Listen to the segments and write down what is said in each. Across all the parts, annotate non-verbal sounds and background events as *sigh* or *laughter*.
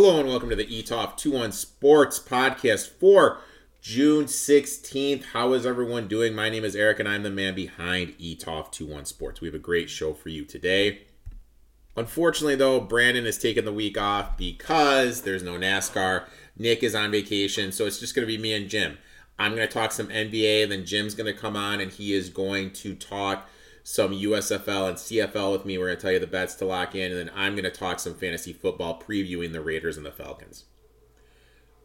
Hello and welcome to the ETOF 21 Sports Podcast for June 16th. How is everyone doing? My name is Erik and I'm the man behind ETOF 21 Sports. We have a great show for you today. Unfortunately, though, Brandon has taken the week off because there's no NASCAR. Nick is on vacation, so it's just going to be me and Jim. I'm going to talk some NBA, then Jim's going to come on and he is going to talk some USFL and CFL with me. We're going to tell you the bets to lock in, and then I'm going to talk some fantasy football previewing the Raiders and the Falcons.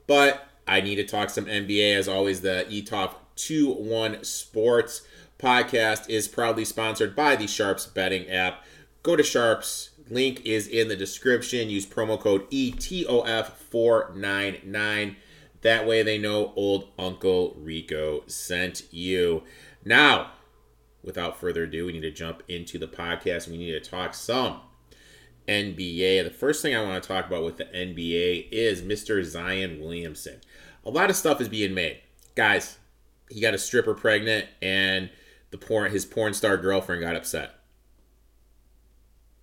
But I need to talk some NBA. As always, the ETOP 2 1 Sports podcast is proudly sponsored by the Sharps betting app. Go to Sharps. Link is in the description. Use promo code ETOF499. That way they know old Uncle Rico sent you. Now, without further ado, we need to jump into the podcast. We need to talk some NBA. The first thing I want to talk about with the NBA is Mr. Zion Williamson. A lot of stuff is being made. Guys, he got a stripper pregnant and the porn his porn star girlfriend got upset.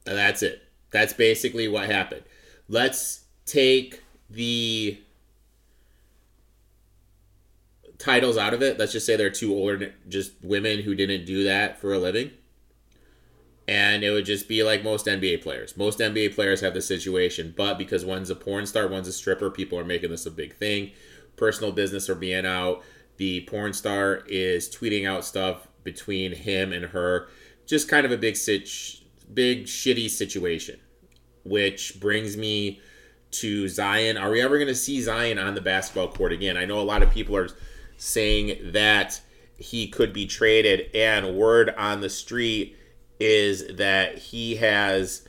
And that's it. That's basically what happened. Let's take the titles out of it. Let's just say they're two older, just women who didn't do that for a living. And it would just be like most NBA players. Most NBA players have the situation, but because one's a porn star, one's a stripper, people are making this a big thing. Personal business are being out. The porn star is tweeting out stuff between him and her. Just kind of a big sitch, big shitty situation. Which brings me to Zion. Are we ever going to see Zion on the basketball court again? I know a lot of people are saying that he could be traded, and word on the street is that he has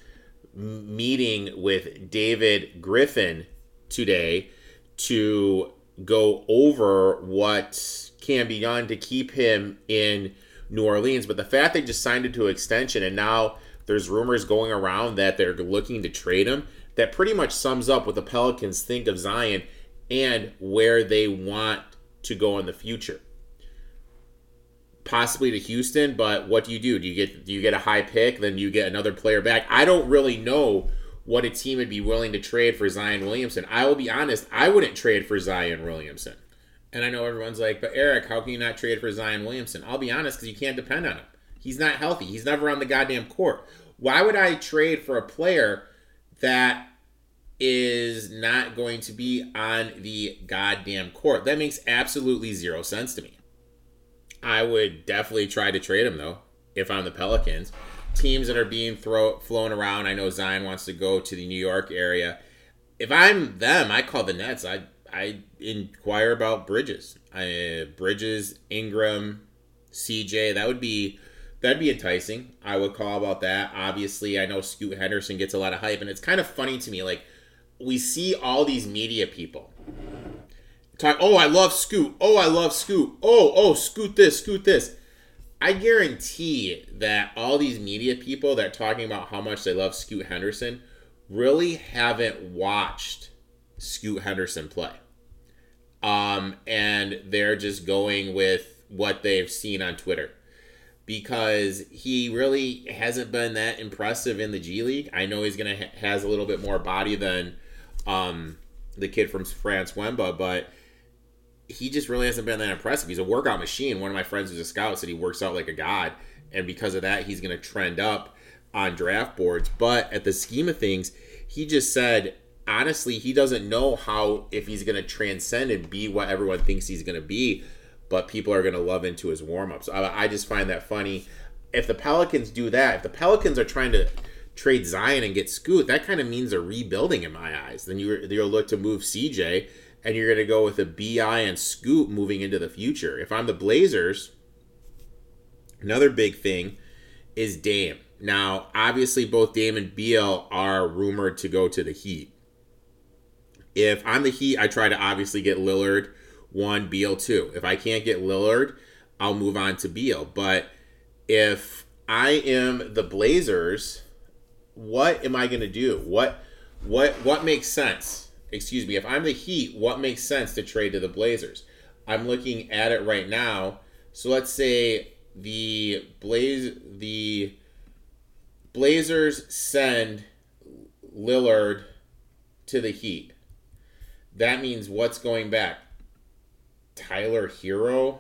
meeting with David Griffin today to go over what can be done to keep him in New Orleans. But the fact they just signed him to extension and now there's rumors going around that they're looking to trade him, that pretty much sums up what the Pelicans think of Zion and where they want to go in the future. Possibly to Houston, but what do you do? Do you get do you get a high pick? Then you get another player back. I don't really know what a team would be willing to trade for Zion Williamson. I will be honest, I wouldn't trade for Zion Williamson. And I know everyone's like, but Erik, how can you not trade for Zion Williamson? I'll be honest, because you can't depend on him. He's not healthy. He's never on the goddamn court. Why would I trade for a player that is not going to be on the goddamn court. That makes absolutely zero sense to me. I would definitely try to trade him though if I'm the Pelicans. Teams that are being throw flown around. I know Zion wants to go to the New York area. If I'm them, I call the Nets. I I inquire about Bridges. I, Bridges, Ingram, CJ. That would be that'd be enticing. I would call about that. Obviously, I know Scoot Henderson gets a lot of hype, and it's kind of funny to me. Like we see all these media people talk. Oh, I love Scoot. Oh, I love Scoot. Oh, oh, Scoot this, Scoot this. I guarantee that all these media people that are talking about how much they love Scoot Henderson really haven't watched Scoot Henderson play. Um, and they're just going with what they've seen on Twitter because he really hasn't been that impressive in the G League. I know he's gonna ha- has a little bit more body than um, the kid from France Wemba, but he just really hasn't been that impressive. He's a workout machine. One of my friends who's a scout said he works out like a god, and because of that, he's going to trend up on draft boards. But at the scheme of things, he just said honestly he doesn't know how if he's going to transcend and be what everyone thinks he's going to be. But people are going to love into his warm ups. I, I just find that funny. If the Pelicans do that, if the Pelicans are trying to trade Zion and get Scoot, that kind of means a rebuilding in my eyes. Then you you'll look to move CJ, and you're going to go with a Bi and Scoot moving into the future. If I'm the Blazers, another big thing is Dame. Now, obviously, both Dame and Beal are rumored to go to the Heat. If I'm the Heat, I try to obviously get Lillard one, Beal two. If I can't get Lillard, I'll move on to Beal. But if I am the Blazers, what am I going to do? What what what makes sense? Excuse me. If I'm the Heat, what makes sense to trade to the Blazers? I'm looking at it right now. So let's say the Blaze the Blazers send Lillard to the Heat. That means what's going back? Tyler Herro,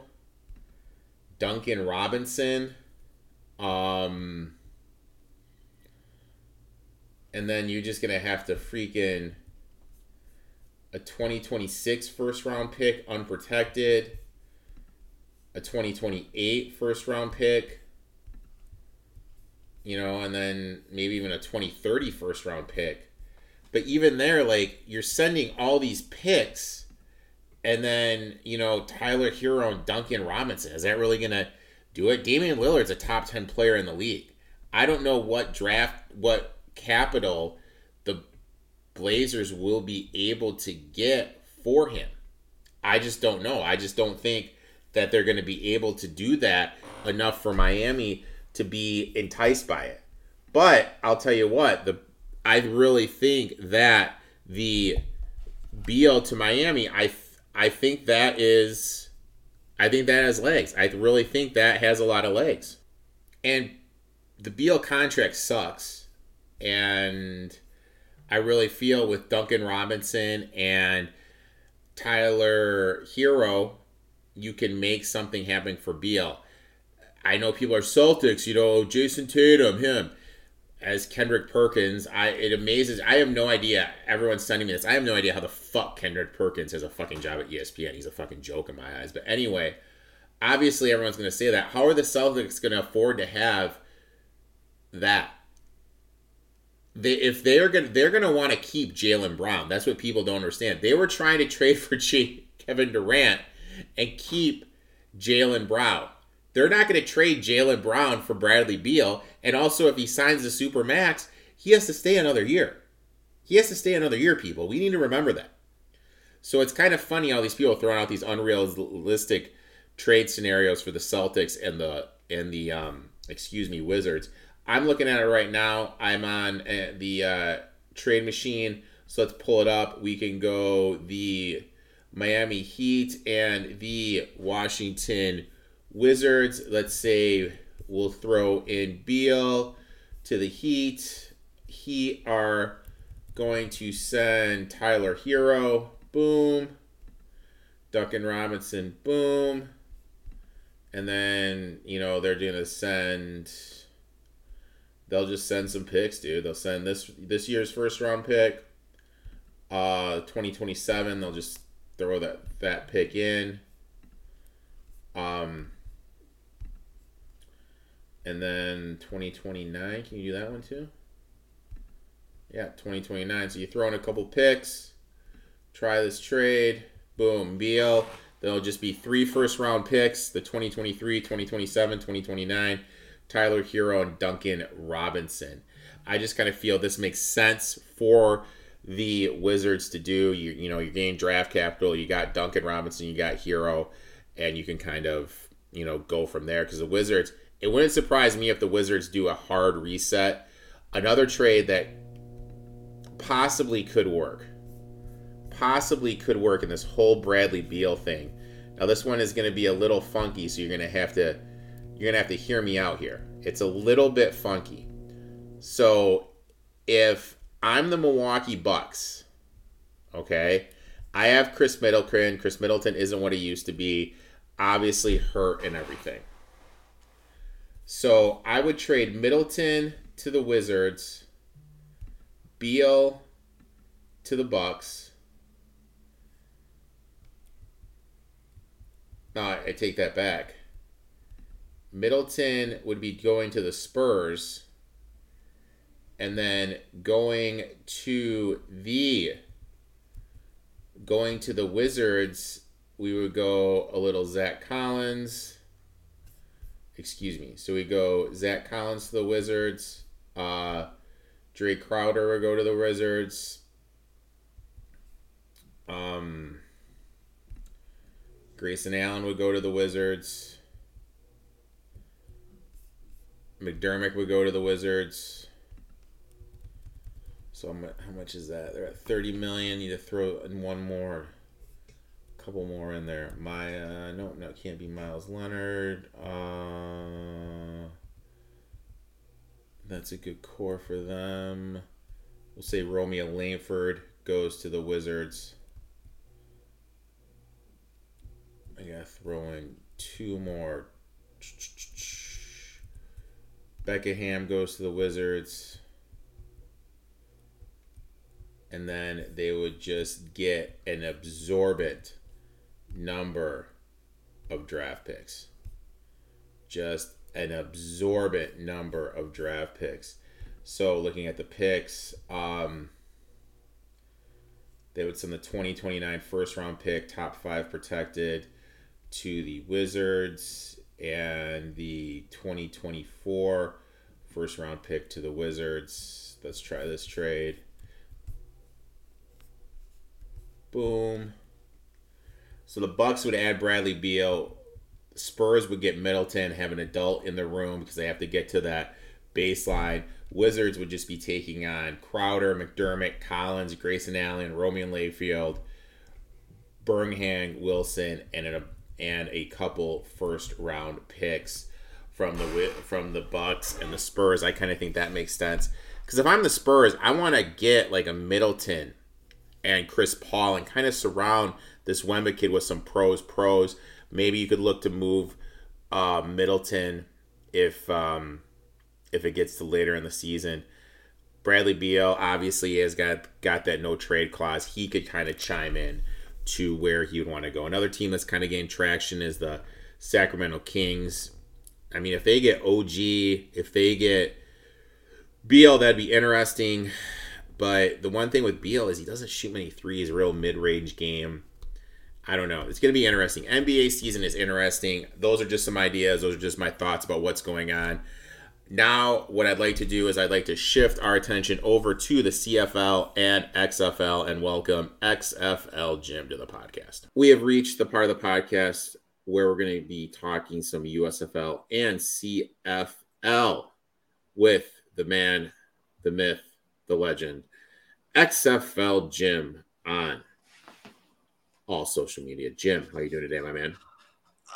Duncan Robinson, um, and then you're just gonna have to freaking a 2026 first round pick unprotected, a 2028 first round pick, you know, and then maybe even a 2030 first round pick. But even there, like you're sending all these picks, and then you know Tyler Herro and Duncan Robinson. Is that really gonna do it? Damian Lillard's a top ten player in the league. I don't know what draft, what capital the Blazers will be able to get for him. I just don't know. I just don't think that they're going to be able to do that enough for Miami to be enticed by it. But I'll tell you what, the I really think that the Beal to Miami, I I think that is I think that has legs. I really think that has a lot of legs. And the Beal contract sucks. And I really feel with Duncan Robinson and Tyler Herro, you can make something happen for Beal. I know people are Celtics, you know, Jayson Tatum, him. As Kendrick Perkins, I it amazes. I have no idea. Everyone's sending me this. I have no idea how the fuck Kendrick Perkins has a fucking job at ESPN. He's a fucking joke in my eyes. But anyway, obviously everyone's going to say that. How are the Celtics going to afford to have that? They, if they're gonna they're gonna want to keep Jaylen Brown. That's what people don't understand. They were trying to *laughs* trade for J- Kevin Durant and keep Jaylen Brown. They're not going to trade Jaylen Brown for Bradley Beal. And also, if he signs the super max, he has to stay another year. He has to stay another year, people. We need to remember that. So it's kind of funny all these people throwing out these unrealistic trade scenarios for the Celtics and the and the um, excuse me Wizards. I'm looking at it right now. I'm on uh, the uh, trade machine. So let's pull it up. We can go the Miami Heat and the Washington Wizards. Let's say we'll throw in Beal to the Heat. He are going to send Tyler Herro. Boom. Duncan Robinson. Boom. And then, you know, they're going to send they'll just send some picks, dude. They'll send this this year's first round pick. Uh 2027, they'll just throw that that pick in. Um and then 2029, can you do that one too? Yeah, 2029. So you throw in a couple picks, try this trade, boom, Beal. There'll just be three first round picks the 2023, 2027, 2029. Tyler Herro and Duncan Robinson. I just kind of feel this makes sense for the Wizards to do. You you know, you gain draft capital, you got Duncan Robinson, you got Herro, and you can kind of, you know, go from there because the Wizards it wouldn't surprise me if the Wizards do a hard reset. Another trade that possibly could work. Possibly could work in this whole Bradley Beal thing. Now this one is going to be a little funky, so you're going to have to you're going to have to hear me out here. It's a little bit funky. So if I'm the Milwaukee Bucks, okay? I have Khris Middleton. Khris Middleton isn't what he used to be. Obviously hurt and everything. So I would trade Middleton to the Wizards, Beal to the Bucks. No, I take that back. Middleton would be going to the Spurs and then going to the going to the Wizards, we would go a little Zach Collins excuse me. So we go Zach Collins to the Wizards. Uh, Jae Crowder would go to the Wizards. Um, Grayson Allen would go to the Wizards. McDermott would go to the Wizards. So how much is that? They're at thirty million. Need to throw in one more couple more in there. Uh, no, no, it can't be Meyers Leonard. Uh, that's a good core for them. We'll say Romeo Langford goes to the Wizards. I got throwing two more. Becca Ham goes to the Wizards. And then they would just get an absorbent number of draft picks. Just an absorbent number of draft picks. So looking at the picks, um, they would send the 2029 first round pick, top five protected, to the Wizards, and the 2024 first round pick to the Wizards. Let's try this trade. Boom. So the Bucks would add Bradley Beal. Spurs would get Middleton, have an adult in the room because they have to get to that baseline. Wizards would just be taking on Crowder, McDermott, Collins, Grayson Allen, Romeo Langford, Birmingham, Wilson, and a and a couple first round picks from the from the Bucks and the Spurs. I kind of think that makes sense because if I'm the Spurs, I want to get like a Middleton and Chris Paul and kind of surround this Wemba kid with some pros. Pros. Maybe you could look to move uh, Middleton if um, if it gets to later in the season. Bradley Beal obviously has got got that no trade clause. He could kind of chime in to where he would want to go. Another team that's kind of gained traction is the Sacramento Kings. I mean, if they get OG, if they get Beal, that'd be interesting. But the one thing with Beal is he doesn't shoot many threes, real mid range game. I don't know. It's going to be interesting. NBA season is interesting. Those are just some ideas. Those are just my thoughts about what's going on. Now, what I'd like to do is I'd like to shift our attention over to the CFL and XFL and welcome XFL Jim to the podcast. We have reached the part of the podcast where we're going to be talking some USFL and CFL with the man, the myth, the legend, XFL Jim on all social media. Jim, how you doing today, my man?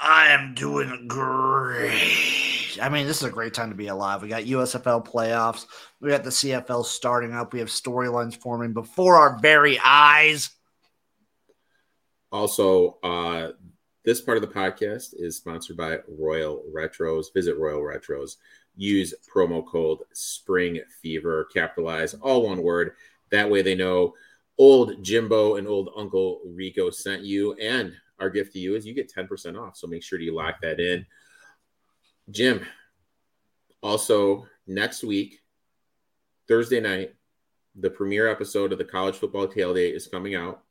I am doing great. I mean, this is a great time to be alive. We got USFL playoffs. We got the CFL starting up. We have storylines forming before our very eyes. Also, uh, this part of the podcast is sponsored by Royal Retros. Visit Royal Retros. Use promo code Spring Fever. Capitalize all one word. That way they know old Jimbo and old Uncle Rico sent you. And our gift to you is you get 10% off. So make sure to lock that in. Jim, also next week, Thursday night, the premiere episode of the College Football Tailgate is coming out.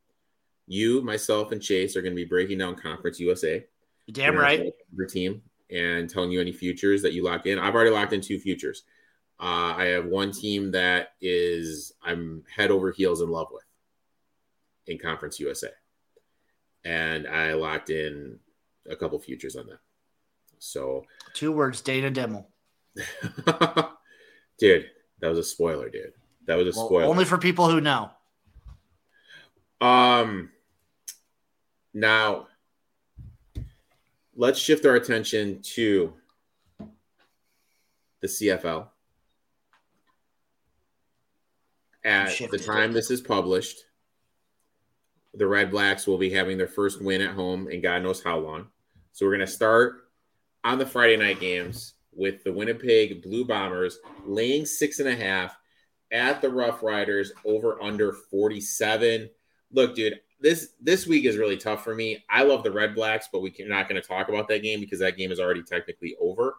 You, myself, and Chase are going to be breaking down Conference USA. Damn right. Your team and telling you any futures that you lock in. I've already locked in two futures. Uh, I have one team that is I'm head over heels in love with in Conference USA, and I locked in a couple futures on that. So two words, Dana Dimel. *laughs* dude, that was a spoiler, dude. That was a well, spoiler. Only for people who know. Um now let's shift our attention to the CFL. At the time this is published, the Red Blacks will be having their first win at home in God knows how long. So we're going to start on the Friday night games with the Winnipeg Blue Bombers laying six and a half at the Rough Riders over under 47. Look, dude, this this week is really tough for me. I love the Red Blacks, but we're not going to talk about that game because that game is already technically over.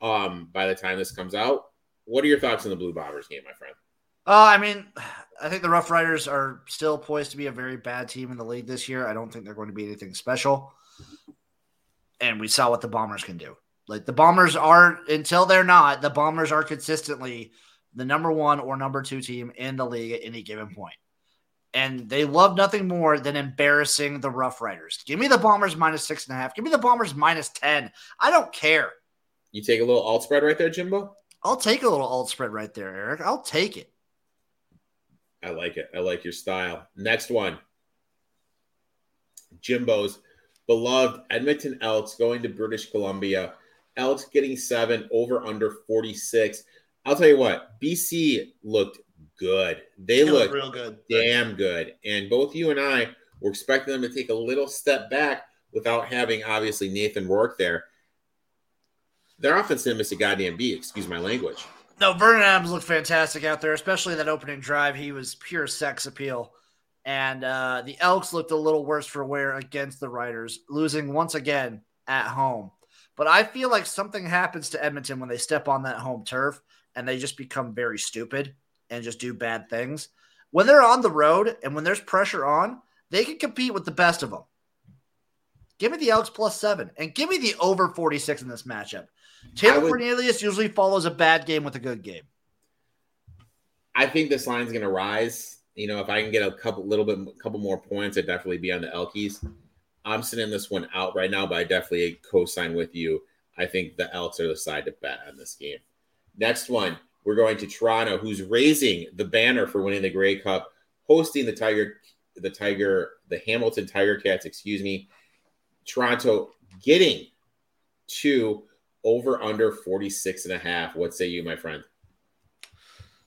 Um, by the time this comes out, what are your thoughts on the Blue Bombers game, my friend? Uh, I mean, I think the Rough Riders are still poised to be a very bad team in the league this year. I don't think they're going to be anything special and we saw what the Bombers can do. Like the Bombers are until they're not, the Bombers are consistently the number one or number two team in the league at any given point. And they love nothing more than embarrassing the Rough Riders. Give me the Bombers minus six and a half. Give me the Bombers minus 10. I don't care. You take a little alt spread right there, Jimbo? I'll take a little alt spread right there, Erik. I'll take it. I like it. I like your style. Next one Jimbo's beloved Edmonton Elks going to British Columbia. Elks getting seven over under 46. I'll tell you what, BC looked good. They, They look look real good. damn good. And both you and I were expecting them to take a little step back without having obviously Nathan Rourke there. Their offense didn't miss a goddamn beat. Excuse my language. No, Vernon Adams looked fantastic out there, especially that opening drive. He was pure sex appeal. And uh, the Elks looked a little worse for wear against the Riders, losing once again at home. But I feel like something happens to Edmonton when they step on that home turf and they just become very stupid and just do bad things. When they're on the road and when there's pressure on, they can compete with the best of them. Give me the Elks plus seven and give me the over 46 in this matchup. Taylor would- Cornelius usually follows a bad game with a good game. I think this line's going to rise. You know, if I can get a couple, little bit, a couple more points, I'd definitely be on the Elkies. I'm sending this one out right now, but I definitely co-sign with you. I think the Elks are the side to bet on this game. Next one, we're going to Toronto, who's raising the banner for winning the Grey Cup, hosting the Tiger, the Tiger, the Hamilton Tiger Cats. Excuse me. Toronto getting to over under 46 and a half. What say you, my friend?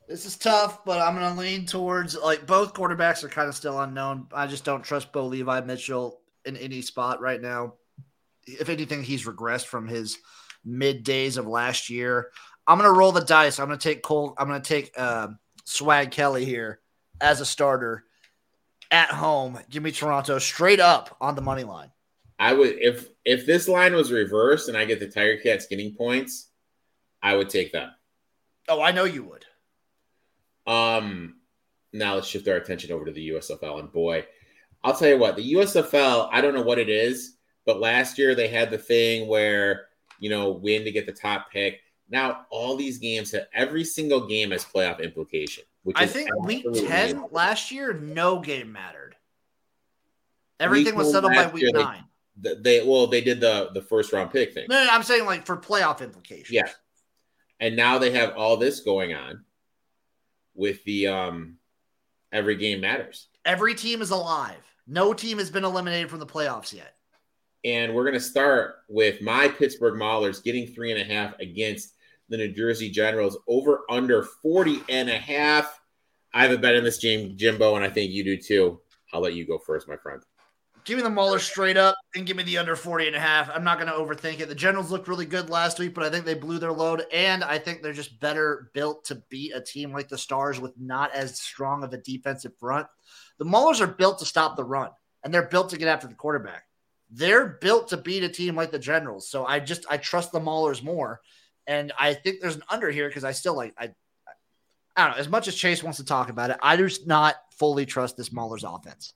This is tough, but I'm going to lean towards like both quarterbacks are kind of still unknown. I just don't trust Bo Levi Mitchell in any spot right now. If anything, he's regressed from his mid days of last year. I'm going to roll the dice. I'm going to take Cole. I'm to take uh, Swag Kelly here as a starter at home. Give me Toronto straight up on the money line. I would if if this line was reversed and I get the Tiger Cats getting points, I would take that. Oh, I know you would. Um, now let's shift our attention over to the USFL. And boy, I'll tell you what, the USFL, I don't know what it is, but last year they had the thing where you know win to get the top pick. Now all these games have every single game has playoff implication. Which I think week 10 amazing. last year, no game mattered. Everything was settled by week year, nine. They, they well they did the the first round pick thing. No, no, I'm saying like for playoff implications. Yeah. And now they have all this going on with the um every game matters. Every team is alive. No team has been eliminated from the playoffs yet. And we're gonna start with my Pittsburgh Maulers getting three and a half against the New Jersey Generals over under 40 and a half. I have a bet in this game, Jimbo, and I think you do too. I'll let you go first, my friend. Give me the Mauler straight up and give me the under 40 and a half. I'm not going to overthink it. The Generals looked really good last week, but I think they blew their load. And I think they're just better built to beat a team like the Stars with not as strong of a defensive front. The Maulers are built to stop the run, and they're built to get after the quarterback. They're built to beat a team like the Generals. So I just, I trust the Maulers more. And I think there's an under here because I still like, I, I don't know. As much as Chase wants to talk about it, I just not fully trust this Maulers offense.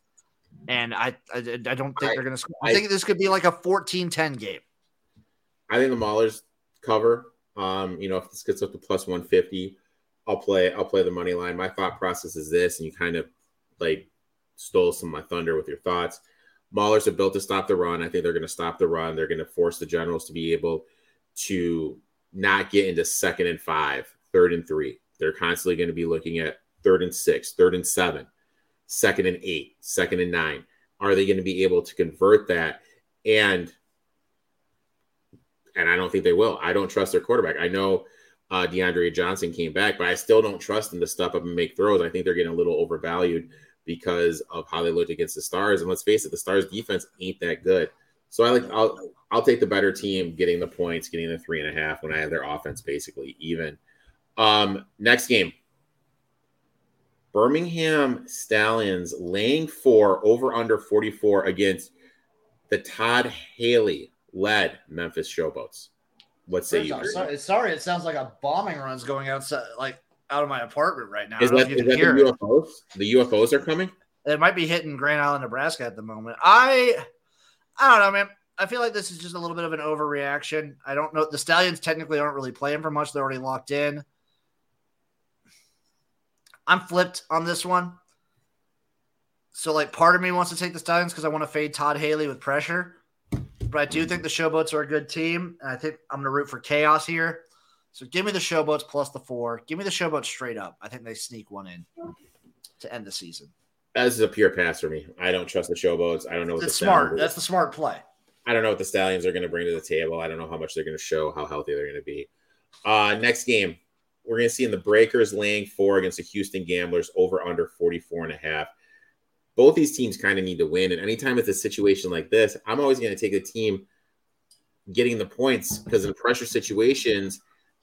And I, I, I don't think I- they're going to score. I, I- think this could be like a 14 10 game. I think the Maulers cover. Um, you know, if this gets up to plus 150, I'll play I'll play the money line. My thought process is this, and you kind of like stole some of my thunder with your thoughts. Maulers are built to stop the run. I think they're going to stop the run. They're going to force the Generals to be able to not get into second and five, third and three. They're constantly going to be looking at third and six, third and seven, second and eight, second and nine. Are they going to be able to convert that? And and I don't think they will. I don't trust their quarterback. I know uh, DeAndre Johnson came back, but I still don't trust them to step up and make throws. I think they're getting a little overvalued because of how they looked against the Stars. And let's face it, the Stars defense ain't that good. So I like I'll I'll take the better team getting the points, getting the three and a half when I have their offense basically even. Um, next game. Birmingham Stallions laying four over under 44 against the Todd Haley led Memphis Showboats. What say you? sorry, sorry, it sounds like a bombing run's going outside, like out of my apartment right now. Is that, is that the it. UFOs? The UFOs are coming? It might be hitting Grand Island, Nebraska at the moment. I, I don't know, man. I feel like this is just a little bit of an overreaction. I don't know. The Stallions technically aren't really playing for much. They're already locked in. I'm flipped on this one. So, like, part of me wants to take the Stallions because I want to fade Todd Haley with pressure. But I do think the Showboats are a good team. And I think I'm going to root for chaos here. So, give me the Showboats plus the four. Give me the Showboats straight up. I think they sneak one in to end the season. This is a pure pass for me. I don't trust the Showboats. I don't know what It's the smart. That's the smart play. I don't know what the Stallions are going to bring to the table. I don't know how much they're going to show, how healthy they're going to be. Uh, next game, we're going to see in the Breakers laying four against the Houston Gamblers over under 44 and a half. Both these teams kind of need to win. And anytime it's a situation like this, I'm always going to take the team getting the points because in pressure situations,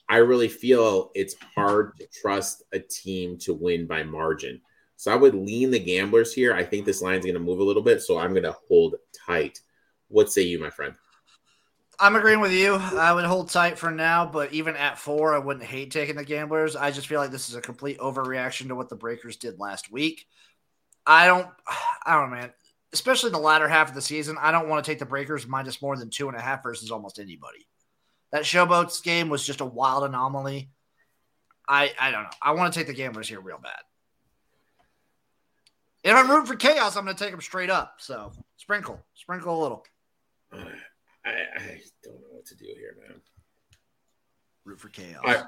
I really feel it's hard to trust a team to win by margin. So I would lean the gamblers here. I think this line's going to move a little bit, so I'm going to hold tight. What say you, my friend? I'm agreeing with you. I would hold tight for now, but even at four, I wouldn't hate taking the gamblers. I just feel like this is a complete overreaction to what the Breakers did last week. I don't, I don't know, man. Especially the latter half of the season, I don't want to take the Breakers minus more than two and a half versus almost anybody. That Showboats game was just a wild anomaly. I, I don't know. I want to take the gamblers here real bad. If I'm rooting for chaos, I'm going to take them straight up. So sprinkle, sprinkle a little. I, I don't know what to do here, man. Root for chaos. I,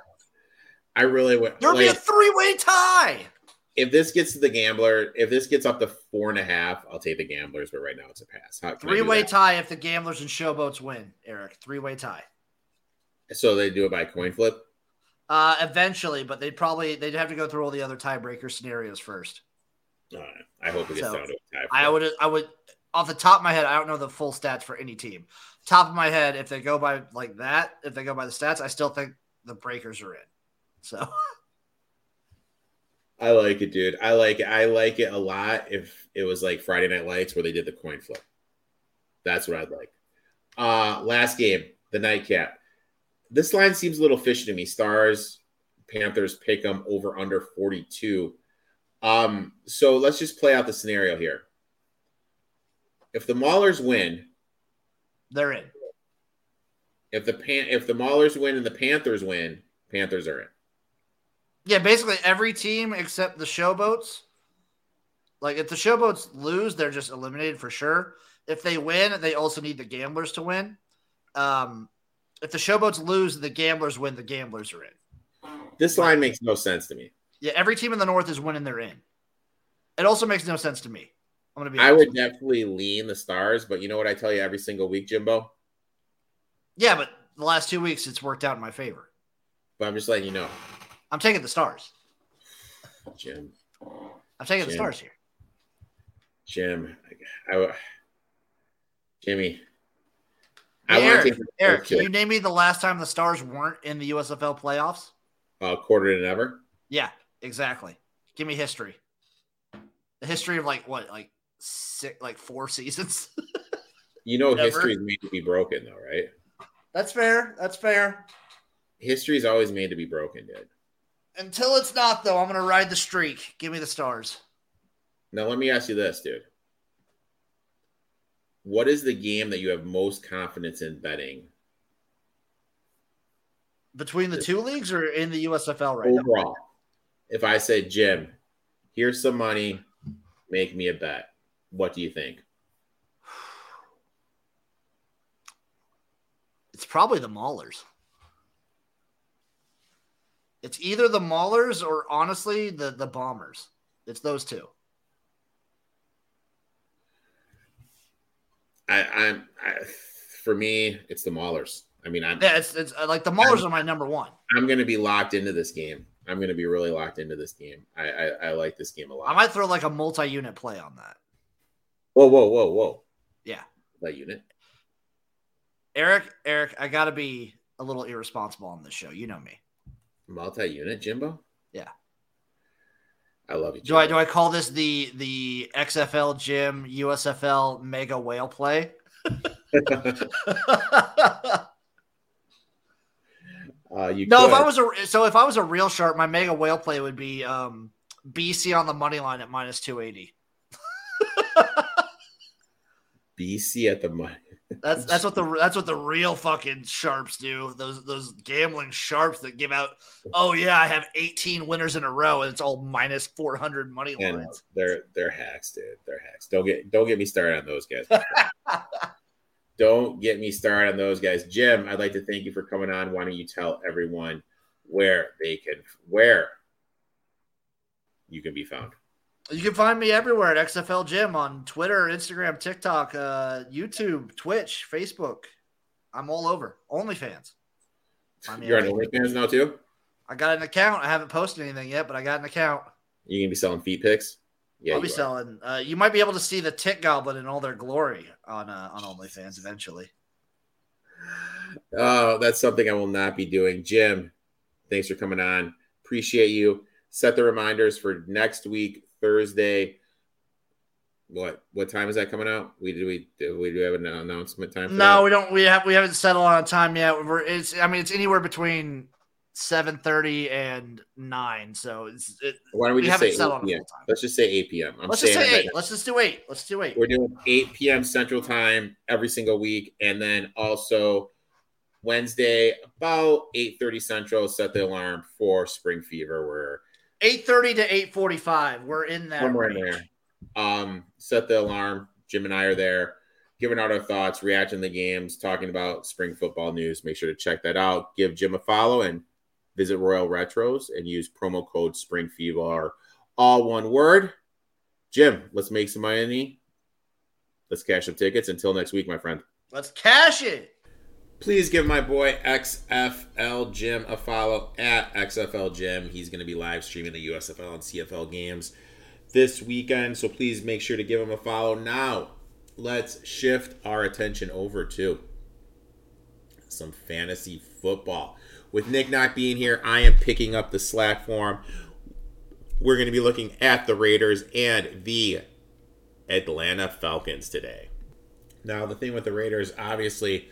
I really would. There'll like, be a three way tie. If this gets to the gambler, if this gets up to four and a half, I'll take the gamblers. But right now, it's a pass. Three way tie if the gamblers and showboats win, Erik. Three way tie. So they do it by coin flip. Uh, eventually, but they'd probably they'd have to go through all the other tiebreaker scenarios first. All right. I hope it gets so, down to a tie. I would I would off the top of my head, I don't know the full stats for any team. Top of my head, if they go by like that, if they go by the stats, I still think the Breakers are in. So *laughs* I like it, dude. I like it. I like it a lot. If it was like Friday Night Lights where they did the coin flip, that's what I'd like. Uh last game, the nightcap. This line seems a little fishy to me. Stars, Panthers pick them over under 42. Um, so let's just play out the scenario here if the Maulers win, they're in. If the pan if the Maulers win and the Panthers win, Panthers are in. Yeah, basically every team except the Showboats. Like if the Showboats lose, they're just eliminated for sure. If they win, they also need the Gamblers to win. Um, if the Showboats lose, the Gamblers win. The Gamblers are in. This line makes no sense to me. Yeah, every team in the North is winning. They're in. It also makes no sense to me. I'm gonna be. I would definitely lean the stars, but you know what I tell you every single week, Jimbo. Yeah, but the last two weeks it's worked out in my favor. But I'm just letting you know. I'm taking the stars. Jim. I'm taking Jim. the stars here. Jim, I, Jimmy. Hey, Erik, Erik can you name me the last time the Stars weren't in the USFL playoffs? Uh, quarter to never. Yeah, exactly. Give me history. The history of like what, like six, like four seasons. *laughs* you know, history is made to be broken, though, right? That's fair. That's fair. History is always made to be broken, dude. Until it's not, though, I'm gonna ride the streak. Give me the stars. Now, let me ask you this, dude. What is the game that you have most confidence in betting? Between the two leagues or in the USFL right Overall, now? if I say, Jim, here's some money, make me a bet. What do you think? It's probably the Maulers. It's either the Maulers or honestly the the Bombers. It's those two. I, I'm I, for me, it's the Maulers. I mean, I'm yeah, it's, it's like the Maulers I'm, are my number one. I'm going to be locked into this game. I'm going to be really locked into this game. I, I, I like this game a lot. I might throw like a multi-unit play on that. Whoa, whoa, whoa, whoa! Yeah, that unit. Erik, Erik, I got to be a little irresponsible on this show. You know me. Multi-unit, Jimbo. Yeah. I love you. Jimbo. Do I do I call this the the XFL Jim USFL Mega Whale play? *laughs* Uh, you no, could. if I was a so if I was a real sharp, my mega whale play would be um, BC on the money line at minus two eighty. *laughs* BC at the money. That's that's what the *laughs* that's what the real fucking sharps do. Those those gambling sharps that give out. Oh yeah, I have eighteen winners in a row, and it's all minus four hundred money lines. They're they're hacks, dude. They're hacks. Don't get don't get me started on those guys. *laughs* Don't get me started on those guys. Jim, I'd like to thank you for coming on. Why don't you tell everyone where they can where you can be found? You can find me everywhere at XFL Jim on Twitter, Instagram, TikTok, uh, YouTube, Twitch, Facebook. I'm all over. OnlyFans. You're on OnlyFans now too. I got an account. I haven't posted anything yet, but I got an account. You gonna be selling feet pics? Yeah, I'll be selling. Uh, you might be able to see the Tick Goblin in all their glory on uh, on OnlyFans eventually. Oh, that's something I will not be doing. Jim, thanks for coming on. Appreciate you. Set the reminders for next week, Thursday. What what time is that coming out? We do we do we do have an announcement time? no, that? we don't. We have we haven't settled on a time yet. We're, it's I mean it's anywhere between seven thirty and nine. So it's, it, why don't we, we just say 8 p.m. Let's just say eight p.m. I'm Let's just say eight. Let's just do eight. Let's do eight. We're doing eight p.m. Central Time every single week, and then also Wednesday about eight thirty Central. Set the alarm for Spring Fever, where 8.30 to 8.45 we're in that somewhere range. in there. Um, set the alarm. Jim and i are there giving out our thoughts reacting to the games talking about spring football news. Make sure to check that out. Give jim a follow and visit royal retros and use promo code spring fever all one word. Jim let's make some money. Let's cash some tickets. Until next week my friend. Let's cash it. Please give my boy XFL Jim a follow at XFL Jim. He's going to be live streaming the USFL and CFL games this weekend, so please make sure to give him a follow. Now, let's shift our attention over to some fantasy football. With Nick not being here, I am picking up the slack for him. We're going to be looking at the Raiders and the Atlanta Falcons today. Now, the thing with the Raiders, obviously,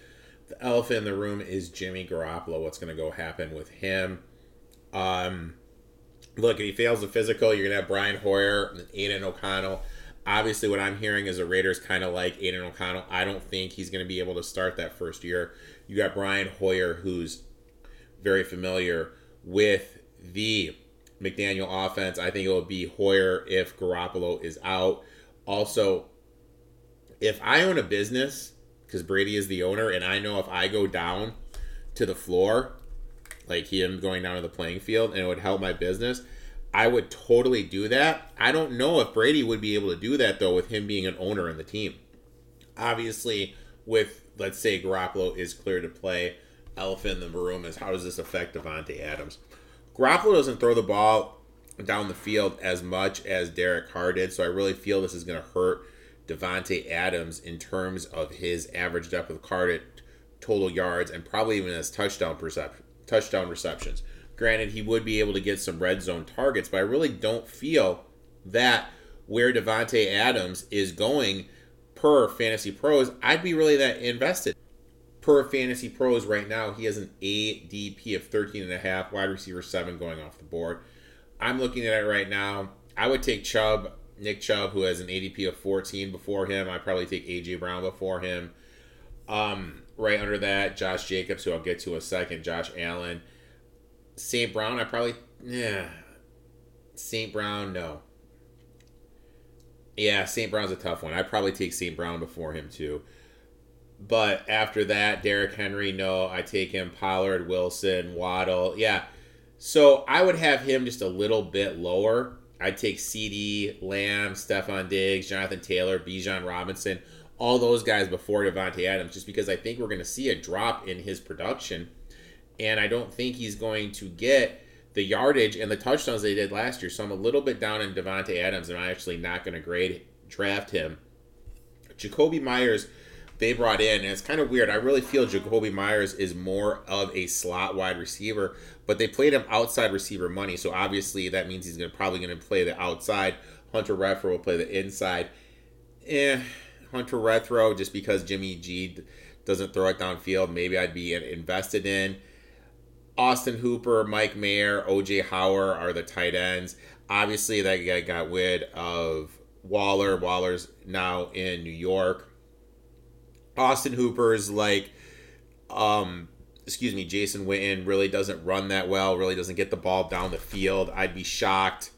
the elephant in the room is Jimmy Garoppolo. What's going to go happen with him? Um, look, if he fails the physical, you're going to have Brian Hoyer and Aidan O'Connell. Obviously, what I'm hearing is the Raiders kind of like Aidan O'Connell. I don't think he's going to be able to start that first year. You got Brian Hoyer, who's very familiar with the McDaniel offense. I think it will be Hoyer if Garoppolo is out. Also, if I own a business, because Brady is the owner, and I know if I go down to the floor, like him going down to the playing field, and it would help my business, I would totally do that. I don't know if Brady would be able to do that, though, with him being an owner in the team. Obviously, with, let's say, Garoppolo is clear to play elephant in the room is how does this affect Davante Adams? Garoppolo doesn't throw the ball down the field as much as Derek Carr did, so I really feel this is going to hurt Davante Adams in terms of his average depth of card total yards and probably even his touchdown perception, touchdown receptions. Granted, he would be able to get some red zone targets, but I really don't feel that where Davante Adams is going per Fantasy Pros, I'd be really that invested per Fantasy Pros right now, he has an ADP of 13 and a half, wide receiver 7 going off the board. I'm looking at it right now. I would take Chubb, Nick Chubb, who has an ADP of 14 before him. I'd probably take AJ Brown before him. Um, right under that, Josh Jacobs, who I'll get to a second, Josh Allen. St. Brown, I probably yeah. St. Brown, no. Yeah, St. Brown's a tough one. I'd probably take St. Brown before him too. But after that, Derrick Henry, no, I take him. Pollard, Wilson, Waddle. Yeah. So I would have him just a little bit lower. I'd take CeeDee, Lamb, Stefon Diggs, Jonathan Taylor, Bijan Robinson, all those guys before Davante Adams, just because I think we're going to see a drop in his production. And I don't think he's going to get the yardage and the touchdowns they did last year. So I'm a little bit down on Davante Adams, and I'm actually not going to grade draft him. Jakobi Meyers they brought in, and it's kind of weird. I really feel Jakobi Meyers is more of a slot wide receiver, but they played him outside receiver money, so obviously that means he's gonna probably to play the outside. Hunter Renfrow will play the inside. Eh, Hunter Renfrow, just because Jimmy G doesn't throw it downfield, maybe I'd be invested in. Austin Hooper, Mike Mayer, OJ Howard are the tight ends. Obviously, that guy got rid of Waller. Waller's now in New York. Austin Hooper's like, um, excuse me, Jason Witten really doesn't run that well, really doesn't get the ball down the field. I'd be shocked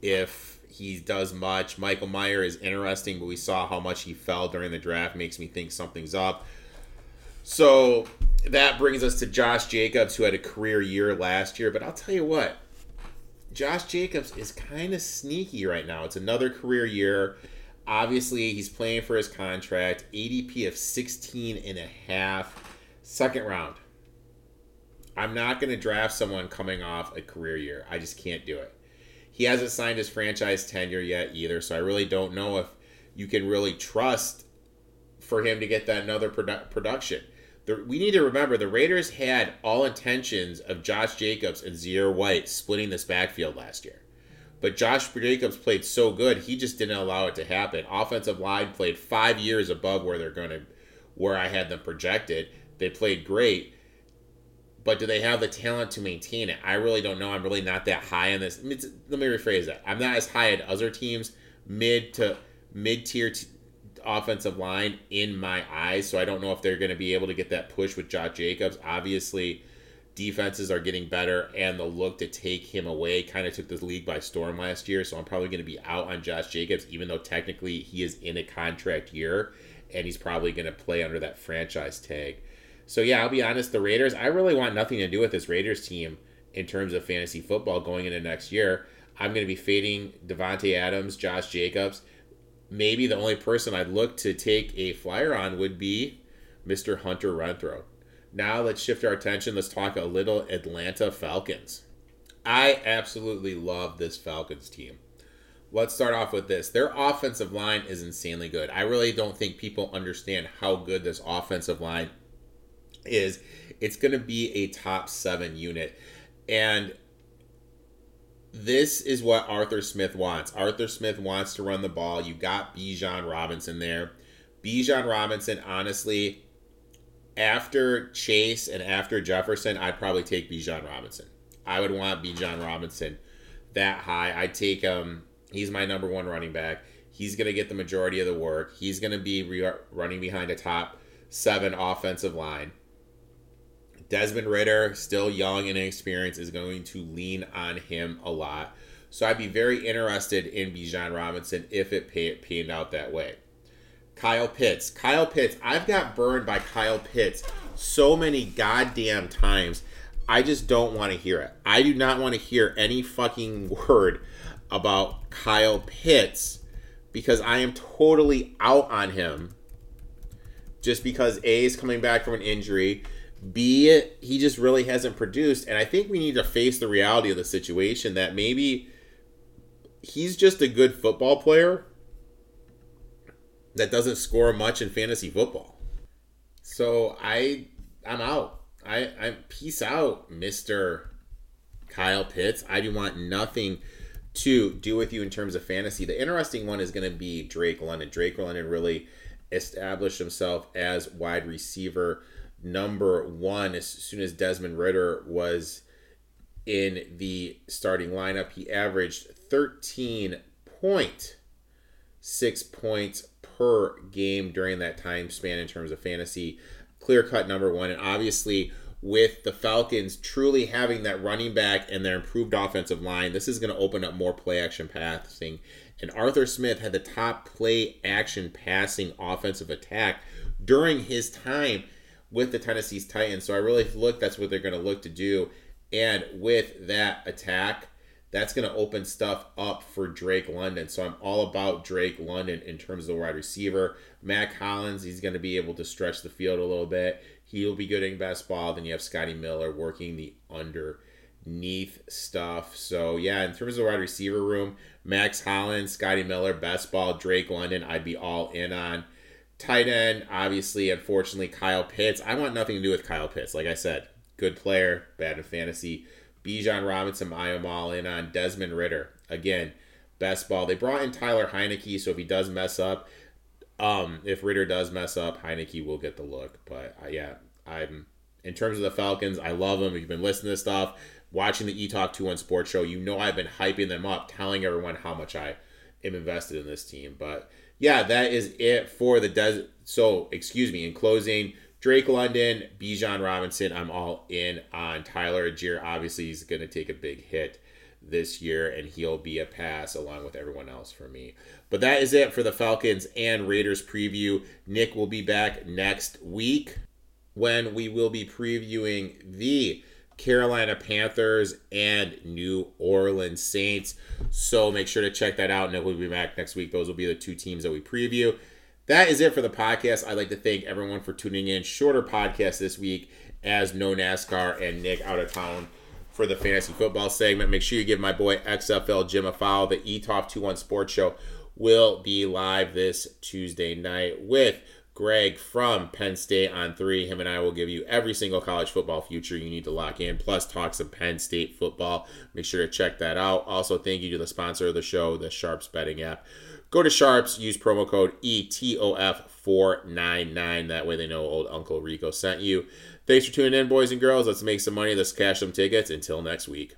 if he does much. Michael Mayer is interesting, but we saw how much he fell during the draft. Makes me think something's up. So that brings us to Josh Jacobs, who had a career year last year. But I'll tell you what, Josh Jacobs is kind of sneaky right now. It's another career year. Obviously, he's playing for his contract. ADP of 16 and a half. Second round. I'm not going to draft someone coming off a career year. I just can't do it. He hasn't signed his franchise tenure yet either, so I really don't know if you can really trust for him to get that another produ- production. The, we need to remember the Raiders had all intentions of Josh Jacobs and Zamir White splitting this backfield last year. But Josh Jacobs played so good, he just didn't allow it to happen. Offensive line played five years above where they're going to, where I had them projected. They played great, but do they have the talent to maintain it? I really don't know. I'm really not that high on this. Let me rephrase that. I'm not as high at other teams, mid to mid tier t- offensive line in my eyes. So I don't know if they're going to be able to get that push with Josh Jacobs. Obviously, defenses are getting better, and the look to take him away kind of took the league by storm last year. So I'm probably going to be out on Josh Jacobs, even though technically he is in a contract year and he's probably going to play under that franchise tag. So yeah, I'll be honest. The Raiders, I really want nothing to do with this Raiders team in terms of fantasy football going into next year. I'm going to be fading Davante Adams, Josh Jacobs. Maybe the only person I'd look to take a flyer on would be Mr. Hunter Renfrow. Now let's shift our attention. Let's talk a little Atlanta Falcons. I absolutely love this Falcons team. Let's start off with this. Their offensive line is insanely good. I really don't think people understand how good this offensive line is. It's going to be a top seven unit. And this is what Arthur Smith wants. Arthur Smith wants to run the ball. You got Bijan Robinson there. Bijan Robinson, honestly, after Chase and after Jefferson, I'd probably take Bijan Robinson. I would want Bijan Robinson that high. I'd take him. Um, he's my number one running back. He's going to get the majority of the work. He's going to be re- running behind a top seven offensive line. Desmond Ridder, still young and inexperienced, is going to lean on him a lot. So I'd be very interested in Bijan Robinson if it panned out that way. Kyle Pitts. Kyle Pitts. I've got burned by Kyle Pitts so many goddamn times. I just don't want to hear it. I do not want to hear any fucking *laughs* word about Kyle Pitts because I am totally out on him just because A is coming back from an injury. B, he just really hasn't produced. And I think we need to face the reality of the situation that maybe he's just a good football player that doesn't score much in fantasy football. So I I'm out. I I peace out, Mister Kyle Pitts. I do want nothing to do with you in terms of fantasy. The interesting one is going to be Drake London. Drake London really established himself as wide receiver number one as soon as Desmond Ridder was in the starting lineup. He averaged 13.6 points per game during that time span in terms of fantasy. Clear cut number one. And obviously, with the Falcons truly having that running back and their improved offensive line, this is going to open up more play action passing. And Arthur Smith had the top play action passing offensive attack during his time with the Tennessee Titans. So I really look that's what they're going to look to do. And with that attack, that's going to open stuff up for Drake London. So I'm all about Drake London in terms of the wide receiver. Mack Hollins, he's going to be able to stretch the field a little bit. He'll be getting best ball. Then you have Scotty Miller working the underneath stuff. So yeah, in terms of the wide receiver room, Max Hollins, Scotty Miller, best ball, Drake London, I'd be all in on. Tight end, obviously, unfortunately, Kyle Pitts. I want nothing to do with Kyle Pitts. Like I said, good player, bad in fantasy. Bijan Robinson, I am all in on. Desmond Ridder. again, best ball. They brought in Tyler Heinicke, so if he does mess up, um, if Ridder does mess up, Heinicke will get the look. But uh, yeah, I'm in terms of the Falcons, I love them. If you've been listening to stuff, watching the E Talk 2 1 Sports Show, you know I've been hyping them up, telling everyone how much I am invested in this team. But yeah, that is it for the desert. So, excuse me, in closing, Drake London, Bijan Robinson, I'm all in on Tyler Allgeier. Obviously, he's going to take a big hit this year, and he'll be a pass along with everyone else for me. But that is it for the Falcons and Raiders preview. Nick will be back next week when we will be previewing the Carolina Panthers and New Orleans Saints. So make sure to check that out. Nick will be back next week. Those will be the two teams that we preview. That is it for the podcast. I'd like to thank everyone for tuning in. Shorter podcast this week as no NASCAR and Nick out of town for the fantasy football segment. Make sure you give my boy XFL Jim a follow. The ETOF 21 Sports Show will be live this Tuesday night with Greg from Penn State on three. Him and I will give you every single college football future you need to lock in, plus talk some Penn State football. Make sure to check that out. Also, thank you to the sponsor of the show, the Sharps Betting app. Go to Sharps, use promo code ETOF499. That way they know old Uncle Rico sent you. Thanks for tuning in, boys and girls. Let's make some money. Let's cash some tickets. Until next week.